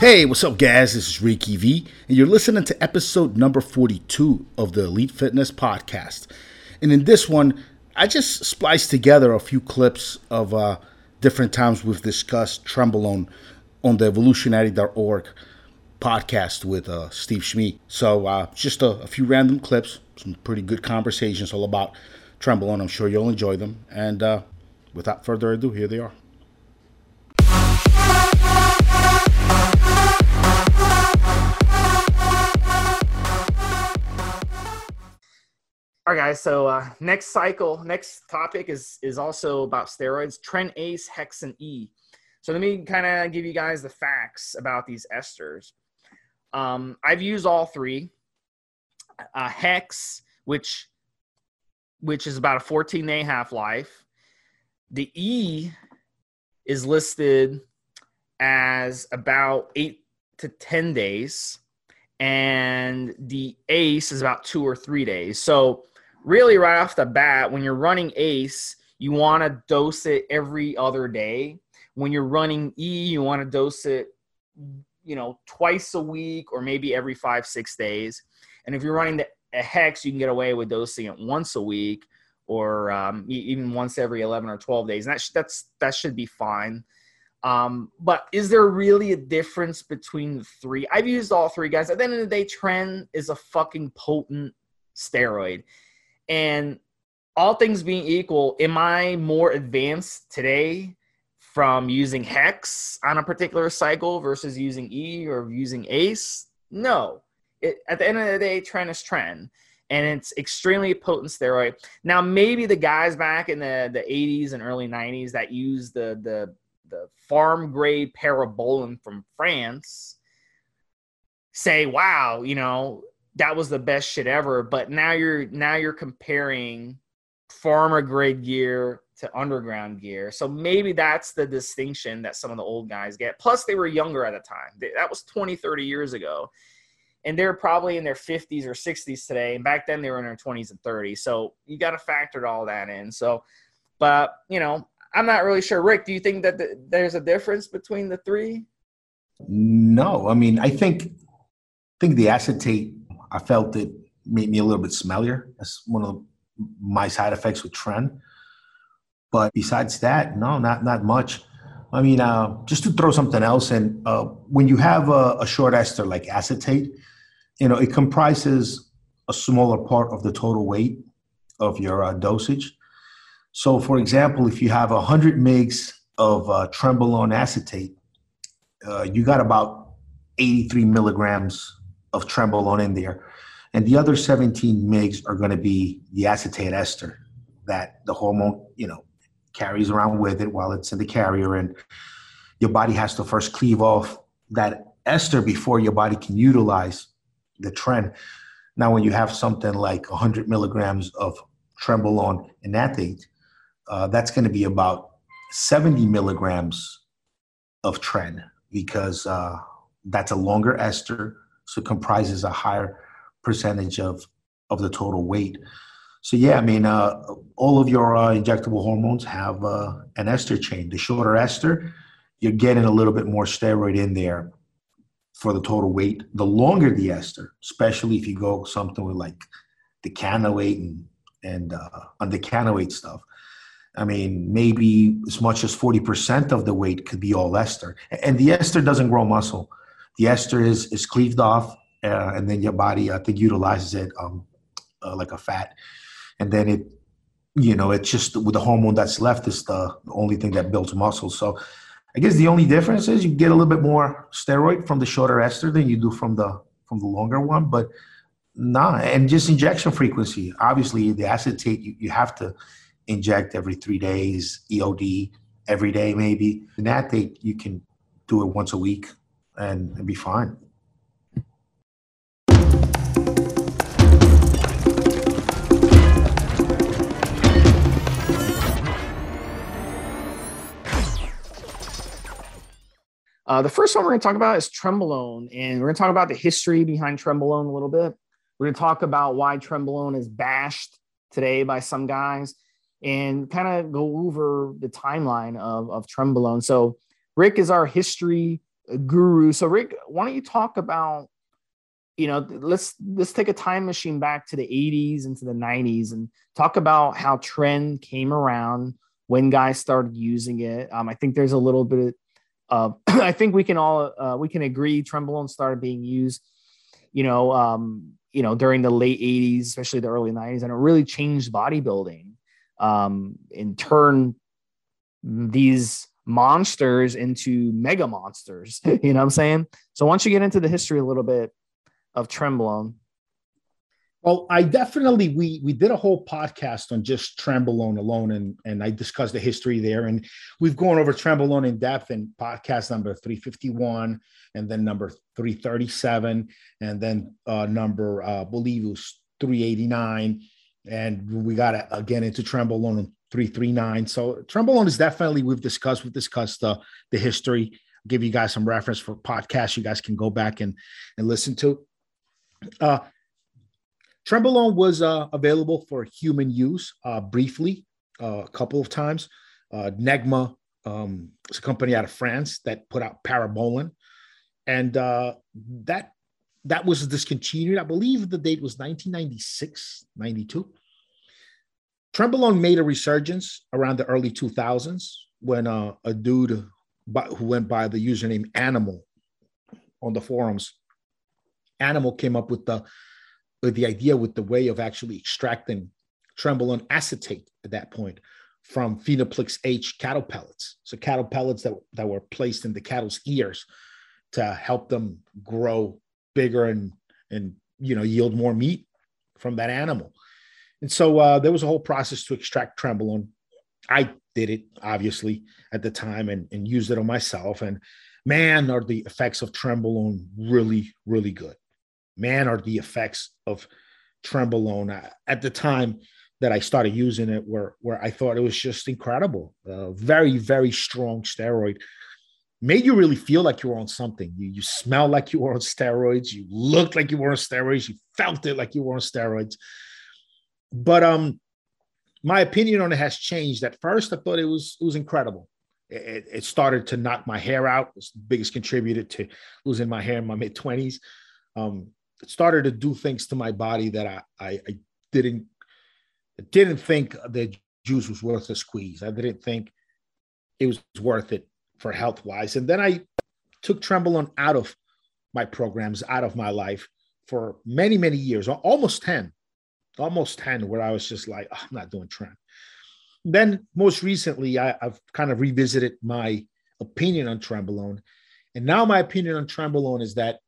Hey, what's up, guys? This is Ricky V, and you're listening to episode number 42 of the Elite Fitness Podcast. And in this one, I just spliced together a few clips of uh, different times we've discussed Trenbolone on the evolutionary.org podcast with uh, Steve Schmid. So, uh, just a, a, few random clips, some pretty good conversations all about Trenbolone. I'm sure you'll enjoy them. And uh, without further ado, here they are. All right, guys. So uh, next cycle, next topic is is also about steroids: Tren Ace, Hex, and E. So let me kind of give you guys the facts about these esters. Um, I've used all three. Uh, Hex, which which is about a 14 day half life. The E is listed as about eight to 10 days, and the ACE is about two or three days. So really right off the bat, when you're running ACE, you want to dose it every other day. When you're running E, you want to dose it, you know, twice a week or maybe every five, six days. And if you're running the, a hex, you can get away with dosing it once a week or um, even once every 11 or 12 days. And that, sh- that's, that should be fine. Um, but is there really a difference between the three? I've used all three guys. At the end of the day, Tren is a fucking potent steroid. And all things being equal, am I more advanced today from using hex on a particular cycle versus using E or using ace? No. It, at the end of the day, Tren is Tren. And it's extremely potent steroid. Now, maybe the guys back in the, the 80s and early 90s that used the, the, the pharm grade parabolan from France say, wow, you know, that was the best shit ever. But now you're now you're comparing farmer grade gear to underground gear. So maybe that's the distinction that some of the old guys get. Plus they were younger at the time. That was 20, 30 years ago. And they're probably in their 50s or 60s today. And back then they were in their 20s and 30s. So you got to factor all that in. So, but, you know, I'm not really sure. Rick, do you think that the, there's a difference between the three? No. I mean, I think, I think the acetate I felt it made me a little bit smellier. That's one of my side effects with Tren. But besides that, no, not not much. I mean, uh, just to throw something else in, uh, when you have a, a, short ester like acetate, you know, it comprises a smaller part of the total weight of your uh, dosage. So, for example, if you have 100 mgs of uh, Trenbolone acetate, uh, you got about 83 milligrams of Trenbolone in there. And the other 17 mgs are going to be the acetate ester that the hormone, you know, carries around with it while it's in the carrier. And your body has to first cleave off that ester before your body can utilize the Tren. Now, when you have something like 100 milligrams of Trenbolone enanthate, uh, that's going to be about 70 milligrams of Tren because uh, that's a longer ester so it comprises a higher percentage of of the total weight. So yeah, I mean, uh, all of your uh, injectable hormones have uh, an ester chain. The shorter ester, you're getting a little bit more steroid in there for the total weight. The longer the ester, especially if you go something with like decanoate and and uh, undecanoate stuff. I mean, maybe as much as 40% of the weight could be all ester. And the ester doesn't grow muscle the ester is is cleaved off, uh, and then your body I think utilizes it um, uh, like a fat, and then it, you know, it's just with the hormone that's left is the only thing that builds muscle. So. I guess the only difference is you get a little bit more steroid from the shorter ester than you do from the from the longer one, but nah, and just injection frequency. Obviously, the acetate you, you have to inject every three days, EOD every day maybe. That they you can do it once a week and, be fine. Uh, the first one we're going to talk about is Trenbolone, and we're going to talk about the history behind Trenbolone a little bit. We're going to talk about why Trenbolone is bashed today by some guys, and kind of go over the timeline of of Trenbolone. So, Rick is our history guru. So Rick, why don't you talk about you know let's let's take a time machine back to the 80s into the 90s and talk about how tren came around when guys started using it um, i think there's a little bit of i think we can all uh, we can agree trenbolone started being used you know um, you know during the late 80s especially the early 90s and it really changed bodybuilding um, in turn these monsters into mega monsters. You know what i'm saying? So once you get into the history a little bit of Trenbolone? Well, I definitely we we did a whole podcast on just Trenbolone alone, and and I discussed the history there, and we've gone over Trenbolone in depth in podcast number three fifty one, and then number three thirty seven, and then uh, number uh, believe it was three eighty nine, and we got again into Trenbolone in three three nine. So Trenbolone is definitely we've discussed we've discussed uh, the history. Give you guys some reference for podcasts you guys can go back and and listen to. Uh, Trenbolone was uh, available for human use uh, briefly, uh, a couple of times. Uh, Negma um, is a company out of France that put out Parabolan, and uh, that that was discontinued. I believe the date was 1996, 92. Trenbolone made a resurgence around the early 2000s when uh, a dude by, who went by the username Animal on the forums Animal came up with the with the idea with the way of actually extracting trenbolone acetate at that point from Finaplix H cattle pellets. So cattle pellets that, that were placed in the cattle's ears to help them grow bigger and and you know yield more meat from that animal. And so uh, there was a whole process to extract trenbolone. I did it obviously at the time and, and used it on myself. And man, are the effects of trenbolone really, really good man, are the effects of Trenbolone at the time that I started using it where where I thought it was just incredible. Uh, very very strong steroid. Made you really feel like you were on something. You you smell like you were on steroids. You looked like you were on steroids. You felt it like you were on steroids. But um, my opinion on it has changed. At first, I thought it was it was incredible. It, it started to knock my hair out. It's the biggest contributor to losing my hair in my mid twenties. Um, started to do things to my body that I, I, I didn't didn't think the juice was worth the squeeze. I didn't think it was worth it for health wise. And then I took Trenbolone out of my programs, out of my life for many, many years, almost 10, almost 10, where I was just like, oh, I'm not doing Tren. Then most recently, I, have kind of revisited my opinion on Trenbolone. And now my opinion on Trenbolone is that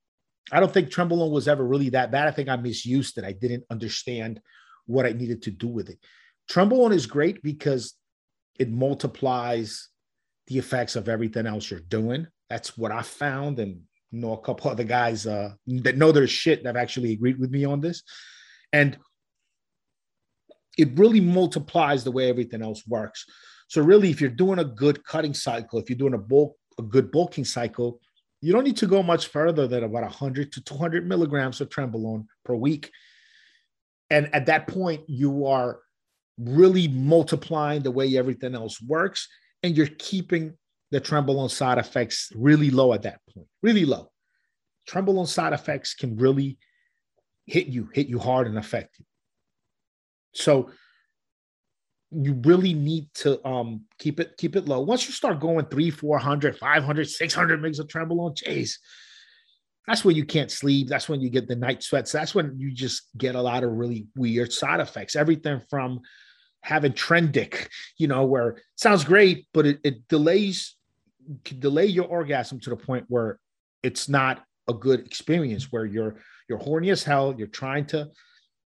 I don't think Trenbolone was ever really that bad. I think I misused it. I didn't understand what I needed to do with it. Trenbolone is great because it multiplies the effects of everything else you're doing. That's what I found, and you know a couple other guys uh, that know their shit that have actually agreed with me on this. And it really multiplies the way everything else works. So really, if you're doing a good cutting cycle, if you're doing a bulk, a good bulking cycle, you don't need to go much further than about 100 to 200 milligrams of trenbolone per week. And at that point, you are really multiplying the way everything else works, and you're keeping the trenbolone side effects really low at that point, really low. Trenbolone side effects can really hit you, hit you hard and affect you. So you really need to um, keep it keep it low. Once you start going three, 400, 500, 600 megs of trenbolone, chase, that's when you can't sleep. That's when you get the night sweats. That's when you just get a lot of really weird side effects. Everything from having trendic, you know, where sounds great, but it, it delays can delay your orgasm to the point where it's not a good experience where you're you're horny as hell. You're trying to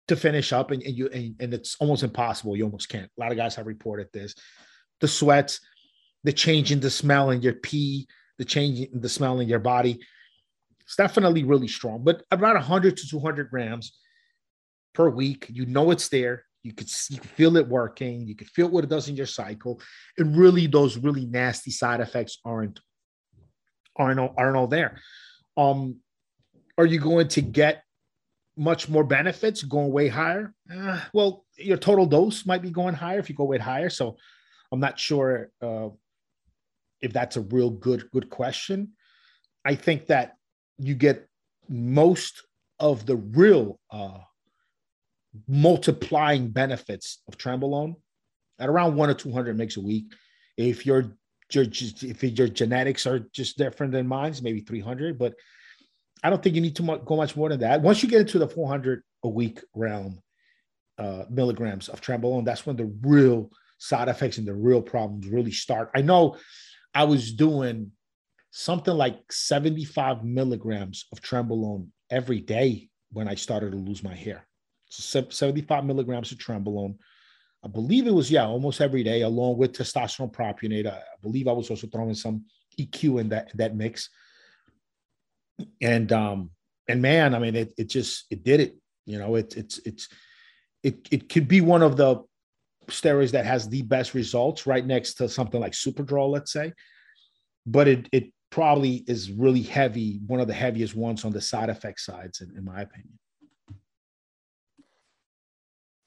to finish up and, and you and, and, it's almost impossible. You almost can't. A lot of guys have reported this. The sweats the change in the smell in your pee the change in the smell in your body it's definitely really strong. But about 100 to 200 grams per week you know it's there. You could feel it working. You can feel what it does in your cycle. And really those really nasty side effects aren't aren't aren't all there. Um are you going to get much more benefits going way higher. Uh, well, your total dose might be going higher if you go way higher. So I'm not sure uh, if that's a real good good question. I think that you get most of the real uh, multiplying benefits of trenbolone at around one or 200 mgs a week. If your, your if your genetics are just different than mine, it's maybe 300, but I don't think you need to go much more than that. Once you get into the 400 a week realm, uh, milligrams of trenbolone, that's when the real side effects and the real problems really start. I know I was doing something like 75 milligrams of trenbolone every day when I started to lose my hair. So 75 milligrams of trenbolone. I believe it was, yeah, almost every day, along with testosterone propionate. I believe I was also throwing some EQ in that, that mix. And um, and man, I mean, it it just it did it. You know, it, it's it's it it could be one of the steroids that has the best results, right next to something like Superdrol, let's say. But it it probably is really heavy, one of the heaviest ones on the side effect sides, in, in my opinion.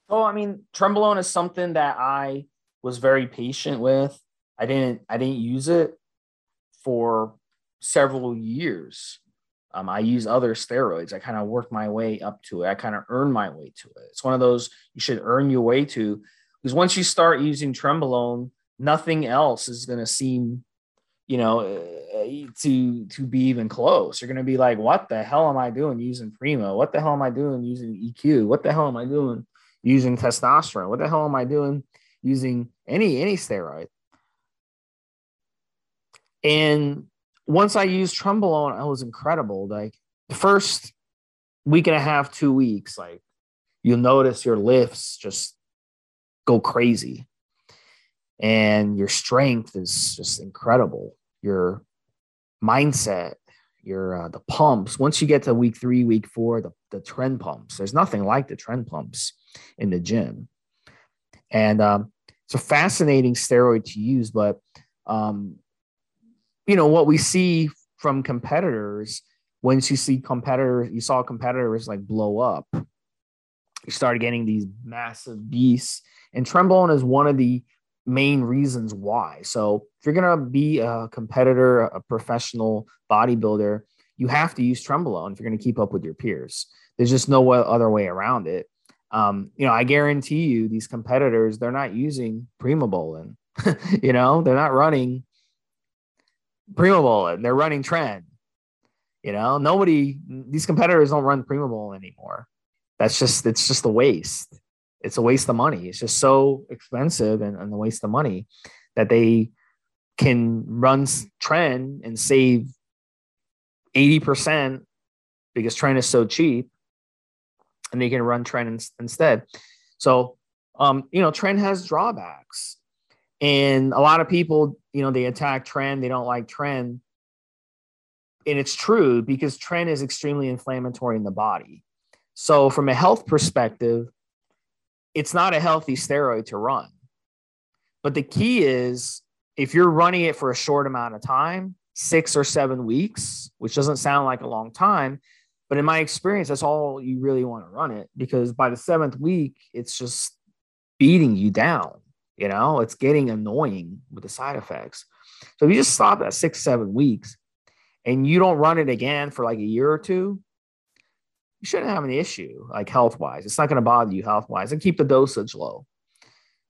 Oh, I mean, Trenbolone is something that I was very patient with. I didn't I didn't use it for several years. Um, I use other steroids. I kind of work my way up to it. I kind of earn my way to it. It's one of those you should earn your way to because once you start using Trenbolone, nothing else is going to seem you know, uh, to to be even close. You're going to be like, what the hell am I doing using Primo? What the hell am I doing using EQ? What the hell am I doing using testosterone? What the hell am I doing using any any steroid? And once I used Trenbolone, I was incredible. Like the first week and a half, two weeks, like you'll notice your lifts just go crazy and your strength is just incredible your mindset, your uh, the pumps. Once you get to week three, week four, the, the tren pumps. There's nothing like the tren pumps in the gym, and um, it's a fascinating steroid to use. But um, you know what we see from competitors. Once you see competitors, you saw competitors like blow up. You started getting these massive beasts, and Trenbolone is one of the main reasons why. So if you're going to be a competitor, a professional bodybuilder, you have to use Trenbolone if you're going to keep up with your peers. There's just no other way around it. Um, you know, I guarantee you, these competitors, they're not using Primobolan. you know, they're not running Primobolan. They're running tren. You know, nobody, these competitors don't run Primobolan anymore. That's just, it's just a waste it's a waste of money. It's just so expensive and, and a waste of money that they can run tren and save 80% because tren is so cheap and they can run tren in, instead. So, um, you know, tren has drawbacks. And a lot of people, you know, they attack Tren, they don't like Tren. And it's true because Tren is extremely inflammatory in the body. So, from a health perspective, it's not a healthy steroid to run. But the key is if you're running it for a short amount of time, six or seven weeks, which doesn't sound like a long time, but in my experience, that's all you really want to run it because by the seventh week, it's just beating you down. You know, it's getting annoying with the side effects. So if you just stop at six, seven weeks and you don't run it again for like a year or two, you shouldn't have an issue like health wise. It's not going to bother you health wise and keep the dosage low.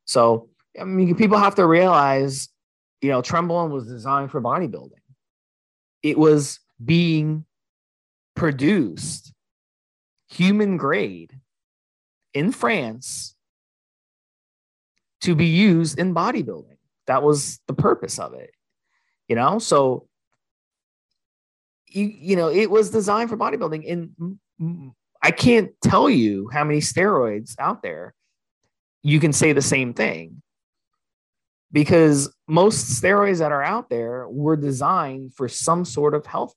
So, I mean, people have to realize, you know, Trenbolone was designed for bodybuilding. It was being produced human grade in France to be used in bodybuilding. That was the purpose of it. You know, so you, you know, it was designed for bodybuilding. And I can't tell you how many steroids out there you can say the same thing because most steroids that are out there were designed for some sort of health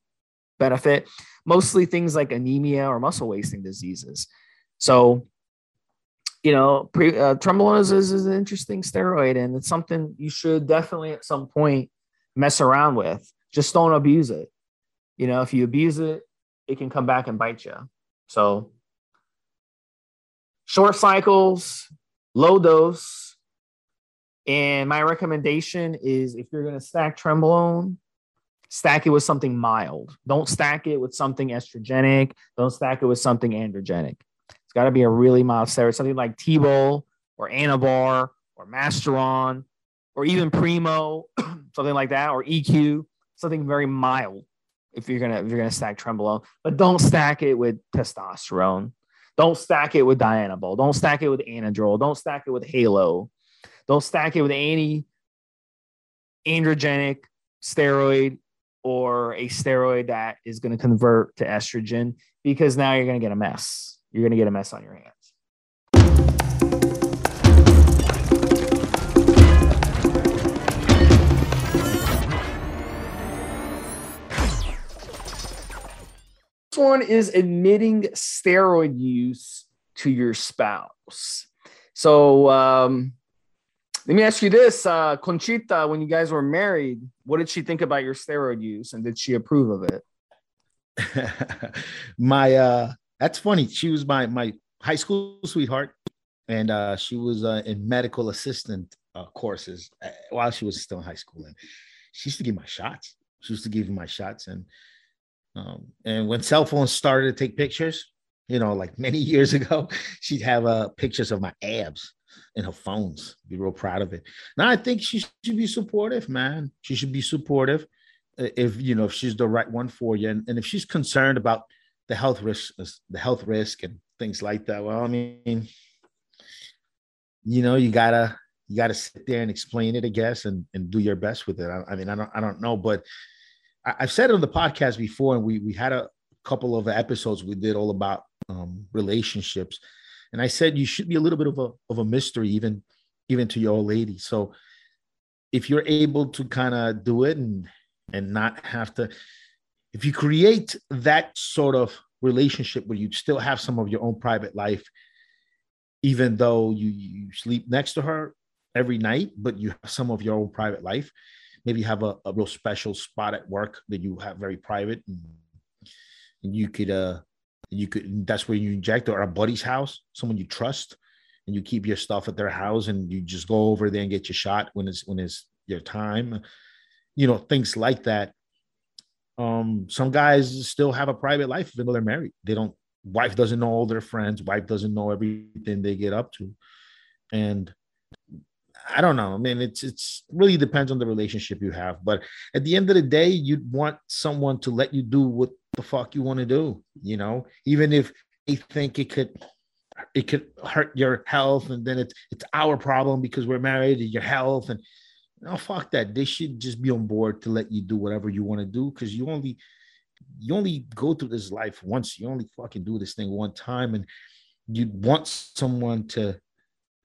benefit, mostly things like anemia or muscle wasting diseases. So, you know, pre, uh, Trenbolone is, is an interesting steroid and it's something you should definitely at some point mess around with. Just don't abuse it. You know, if you abuse it, it can come back and bite you. So, short cycles, low dose. And my recommendation is if you're going to stack Trenbolone, Stack it with something mild. Don't stack it with something estrogenic. Don't stack it with something androgenic. It's got to be a really mild steroid, something like Tebol or Anavar or Masteron or even Primo, something like that, or EQ, something very mild if you're gonna if you're gonna stack Trenbolone. But don't stack it with testosterone. Don't stack it with Dianabol. Don't stack it with Anadrol. Don't stack it with Halo. Don't stack it with any androgenic steroid or a steroid that is going to convert to estrogen because now you're going to get a mess. You're going to get a mess on your hands. This one is admitting steroid use to your spouse. So, um, let me ask you this, uh, Conchita, when you guys were married, what did she think about your steroid use and did she approve of it? my uh that's funny. She was my my high school sweetheart and uh she was uh, in medical assistant uh, courses uh, while she was still in high school and she used to give my shots. She used to give me my shots and um and when cell phones started to take pictures, you know, like many years ago, she'd have uh pictures of my abs in her phones. Be real proud of it. Now I think she should be supportive, man. She should be supportive if you know if she's the right one for you, and, and if she's concerned about the health risk, the health risk, and things like that. Well, I mean, you know, you gotta you gotta sit there and explain it, I guess, and and do your best with it. I, I mean, I don't I don't know, but I, have said it on the podcast before, and we we had a couple of episodes we did all about um, relationships and I said you should be a little bit of a of a mystery even even to your old lady. So if you're able to kind of do it and and not have to if you create that sort of relationship where you still have some of your own private life even though you, you sleep next to her every night but you have some of your own private life maybe you have a, a real special spot at work that you have very private and, and you could uh you could that's where you inject or a buddy's house, someone you trust, and you keep your stuff at their house and you just go over there and get your shot when it's when it's your time. You know, things like that. Um, some guys still have a private life even though they're married. They don't wife doesn't know all their friends, wife doesn't know everything they get up to. And I don't know. I mean, it's it's really depends on the relationship you have. But at the end of the day, you'd want someone to let you do what the fuck you want to do. You know, even if they think it could it could hurt your health, and then it's it's our problem because we're married and your health and no fuck that. They should just be on board to let you do whatever you want to do because you only you only go through this life once. You only fucking do this thing one time, and you want someone to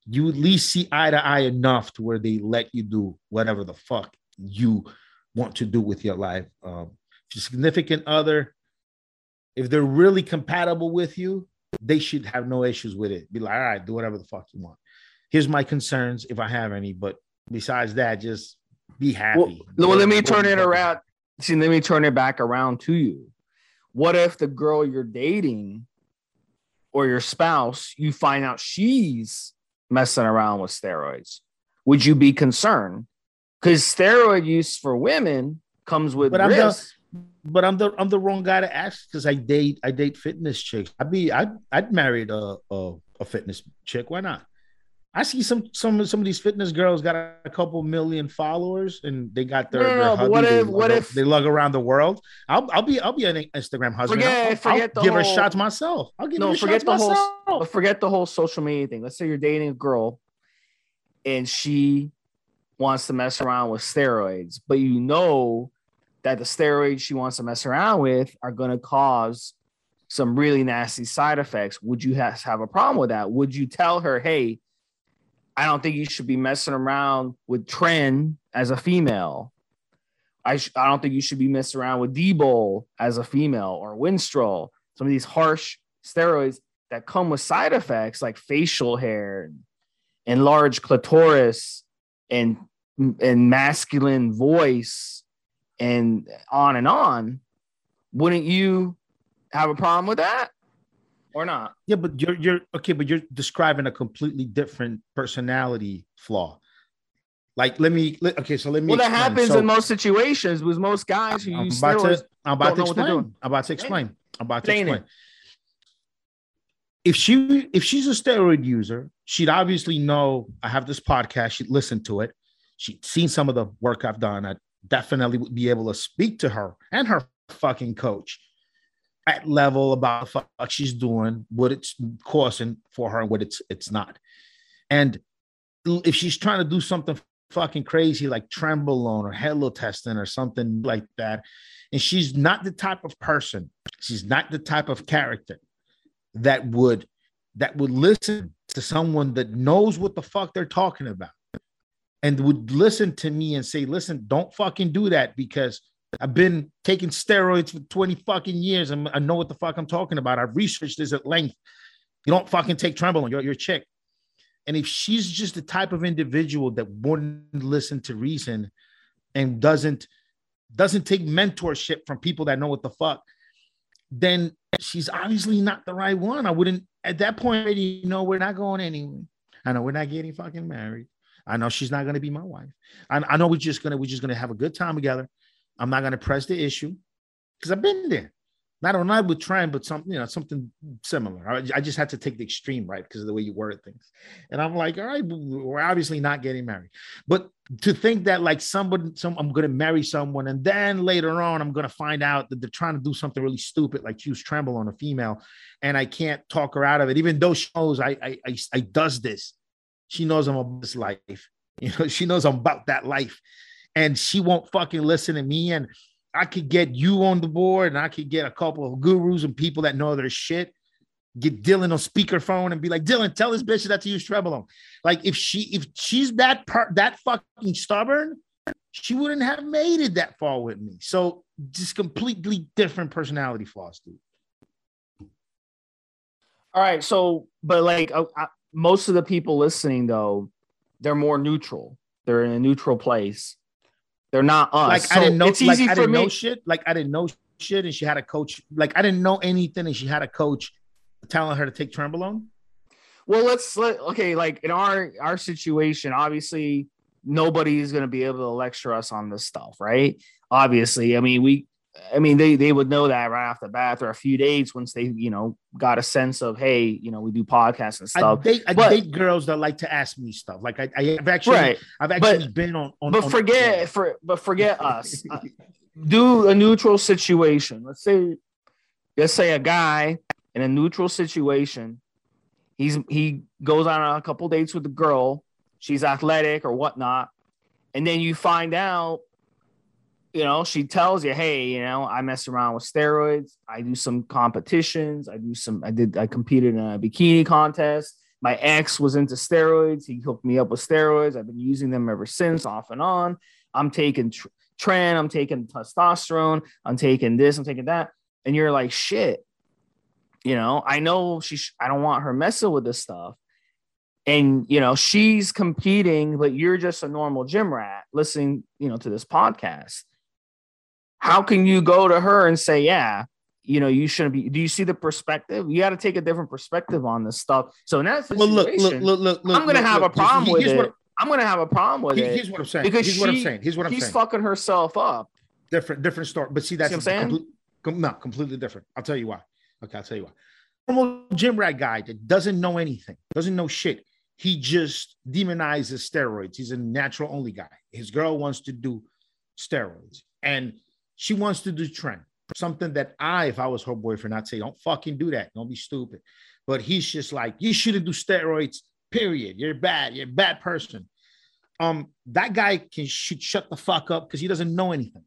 you at least see eye to eye enough to where they let you do whatever the fuck you want to do with your life. Um, your significant other, if they're really compatible with you, they should have no issues with it. Be like, all right, do whatever the fuck you want. Here's my concerns if I have any, but besides that, just be happy. Well, well let me turn it around. See, let me turn it back around to you. What if the girl you're dating or your spouse, you find out she's messing around with steroids? Would you be concerned? Because steroid use for women comes with but risk. I'm the, but I'm the I'm the wrong guy to ask because I date I date fitness chicks. I'd be I'd I'd married a, a a fitness chick. Why not? I see some some some of these fitness girls got a couple million followers and they got their, no, their hubby, what if what if they lug around the world? I'll I'll be I'll be an Instagram husband. Forget, I'll, forget I'll give whole, her shots myself. I'll give no, her forget shots the myself. whole forget the whole social media thing. Let's say you're dating a girl and she wants to mess around with steroids, but you know that the steroids she wants to mess around with are going to cause some really nasty side effects. Would you have, have a problem with that? Would you tell her, hey, I don't think you should be messing around with Tren as a female. I, sh- I don't think you should be messing around with Debol as a female or Winstrol. Some of these harsh steroids that come with side effects like facial hair, enlarged clitoris, and and masculine voice, and on and on. Wouldn't you have a problem with that? Or not. Yeah, but you're you're okay, but you're describing a completely different personality flaw. Like, let me. Let, okay, so let me. Well, that explain. happens So, in most situations with most guys who I'm use about steroids. to. I'm about to know what they're explain. I'm about to explain. I'm about to explain. If she if she's a steroid user, she'd obviously know I have this podcast. She'd listen to it. She'd seen some of the work I've done. I definitely would be able to speak to her and her fucking coach at level about the fuck she's doing, what it's costing for her, and what it's it's not. And if she's trying to do something fucking crazy like trenbolone or Halotestin or something like that, and she's not the type of person, she's not the type of character that would that would listen to someone that knows what the fuck they're talking about and would listen to me and say, listen, don't fucking do that because I've been taking steroids for 20 fucking years and I know what the fuck I'm talking about. I've researched this at length. You don't fucking take trenbolone, you're, you're a chick. And if she's just the type of individual that wouldn't listen to reason and doesn't doesn't take mentorship from people that know what the fuck, then she's obviously not the right one. I wouldn't at that point already you know we're not going anywhere. I know we're not getting fucking married. I know she's not gonna be my wife. I, I know we're just gonna we're just gonna have a good time together. I'm not gonna press the issue because I've been there. Not on not with trying, but something, you know, something similar. I, I just had to take the extreme, right? Because of the way you word things. And I'm like, all right, we're obviously not getting married. But to think that like somebody, some I'm gonna marry someone, and then later on I'm gonna find out that they're trying to do something really stupid, like choose tremble on a female, and I can't talk her out of it, even though she knows I I I, I does this. She knows I'm about this life. You know, she knows I'm about that life. And she won't fucking listen to me. And I could get you on the board and I could get a couple of gurus and people that know their shit. Get Dylan on speakerphone and be like, Dylan, tell this bitch that to use Trenbolone. Like if she if she's that part that fucking stubborn, she wouldn't have made it that far with me. So just completely different personality flaws, dude. All right, so but like uh, uh, most of the people listening though, they're more neutral. They're in a neutral place. They're not us. Like So I didn't know, It's like easy I for didn't me. know shit. Like I didn't know shit, and she had a coach. Like I didn't know anything, and she had a coach telling her to take Trenbolone. Well, let's let okay. Like in our our situation, obviously nobody's gonna be able to lecture us on this stuff, right? Obviously, I mean we. I mean, they they would know that right off the bat. Or a few days once they, you know, got a sense of, hey, you know, we do podcasts and I stuff. date, I But- date girls that like to ask me stuff. Like I, I have actually, right. I've actually been on. on but on- forget for but forget us. Uh, do a neutral situation. Let's say, let's say a guy in a neutral situation. He's he goes on a couple dates with a girl. She's athletic or whatnot, and then you find out. You know, she tells you, "Hey, you know, I mess around with steroids. I do some competitions. I do some. I did. I competed in a bikini contest. My ex was into steroids. He hooked me up with steroids. I've been using them ever since, off and on. I'm taking tr- tren. I'm taking testosterone. I'm taking this. I'm taking that. And you're like, shit. You know, I know she. Sh- I don't want her messing with this stuff. And you know, she's competing, but you're just a normal gym rat listening, you know, to this podcast. How can you go to her and say, yeah, you know, you shouldn't be? Do you see the perspective? You got to take a different perspective on this stuff. So in that Well, situation, look, look, look, look, look. I'm gonna look, have look. a problem Here's- with here's it. What, I'm gonna have a problem with here- it here's what I'm saying. because here's what I'm she- saying. Here's what I'm she's saying. fucking herself up. different, different story. But see, that's See what I'm saying? complete- no, completely different. I'll tell you why. Okay, I'll tell you why. Normal gym rat guy that doesn't know anything, doesn't know shit. He just demonizes steroids. He's a natural only guy. His girl wants to do steroids, and she wants to do tren. Something that I, if I was her boyfriend, I'd say, don't fucking do that. Don't be stupid. But he's just like, you shouldn't do steroids. Period. You're bad. You're a bad person. Um, that guy can should shut the fuck up because he doesn't know anything.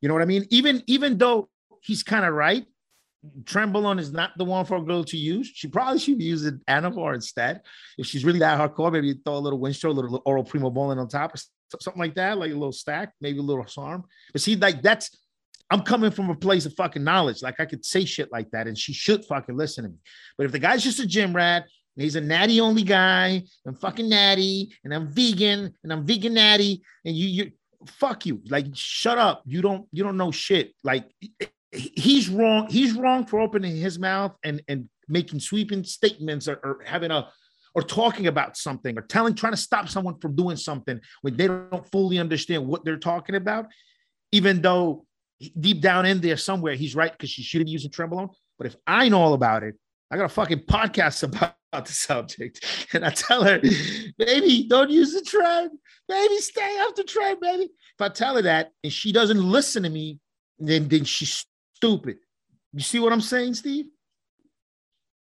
You know what I mean? Even even though he's kind of right, Trenbolone is not the one for a girl to use. She probably should be using Anavar instead. If she's really that hardcore, maybe throw a little Winchester, a little oral Primobolan on top, or something like that, like a little stack, maybe a little SARM. But see, like that's I'm coming from a place of fucking knowledge. Like I could say shit like that, and she should fucking listen to me. But if the guy's just a gym rat, and he's a natty only guy, and fucking natty, and I'm vegan, and I'm vegan natty, and you you fuck you. Like shut up. You don't you don't know shit. Like he's wrong. He's wrong for opening his mouth and and making sweeping statements or, or having a or talking about something or telling, trying to stop someone from doing something when they don't fully understand what they're talking about, even though deep down in there somewhere he's right because she should be using Trenbolone. But if I know all about it, I got a fucking podcast about, the subject, and I tell her, baby, don't use the tren, baby, stay off the tren, baby. If I tell her that and she doesn't listen to me, then then she's stupid. You see what I'm saying, Steve?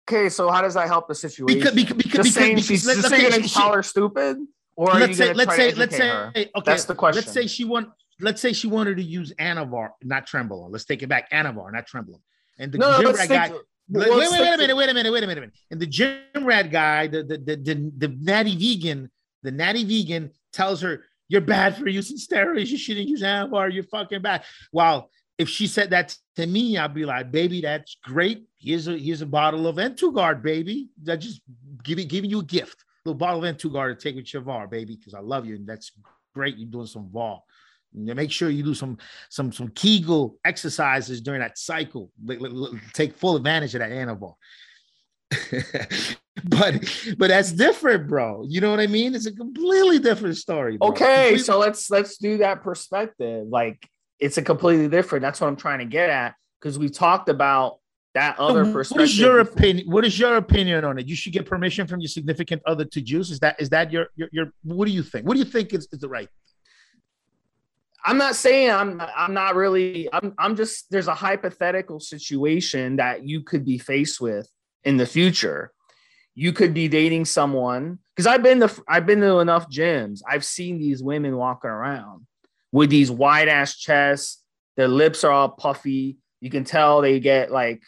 Okay, so how does that help the situation? Because because because, just saying because, she's let- just okay, saying she- call her stupid, or let's say let's say let's say her? okay That's the question. let's say she want let's say she wanted to use Anavar not Trenbolone let's take it back Anavar not Trenbolone and the no, gym rat guy to- wait, wait, wait a minute wait a minute wait a minute and the gym rat guy the the, the the the natty vegan the natty vegan tells her you're bad for using steroids you shouldn't use Anavar you're fucking bad while if she said that to me, I'd be like, baby, that's great. Here's a here's a bottle of Entugard, baby. That just giving giving you a gift. little bottle of Entugard to take with your VAR, baby, because I love you. And that's great. You're doing some VAR. Make sure you do some some some Kegel exercises during that cycle. Take full advantage of that Anavar. but but that's different, bro. You know what I mean? It's a completely different story. bro. Okay, Completely- so let's let's do that perspective. Like it's a completely different. That's what I'm trying to get at because we talked about that other So perspective. What is your opinion? What is your opinion on it? You should get permission from your significant other to juice. Is that is that your your, your what do you think? What do you think is, is the right? I'm not saying I'm I'm not really I'm I'm just there's a hypothetical situation that you could be faced with in the future. You could be dating someone because I've been to I've been to enough gyms. I've seen these women walking around with these wide ass chests. Their lips are all puffy. You can tell they get like,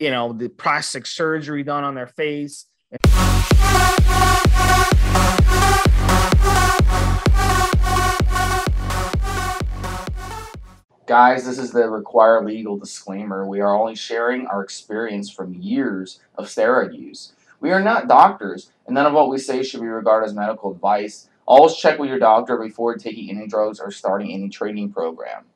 you know, the plastic surgery done on their face. Guys, this is the required legal disclaimer. We are only sharing our experience from years of steroid use. We are not doctors, and none of what we say should be regarded as medical advice. Always check with your doctor before taking any drugs or starting any training program.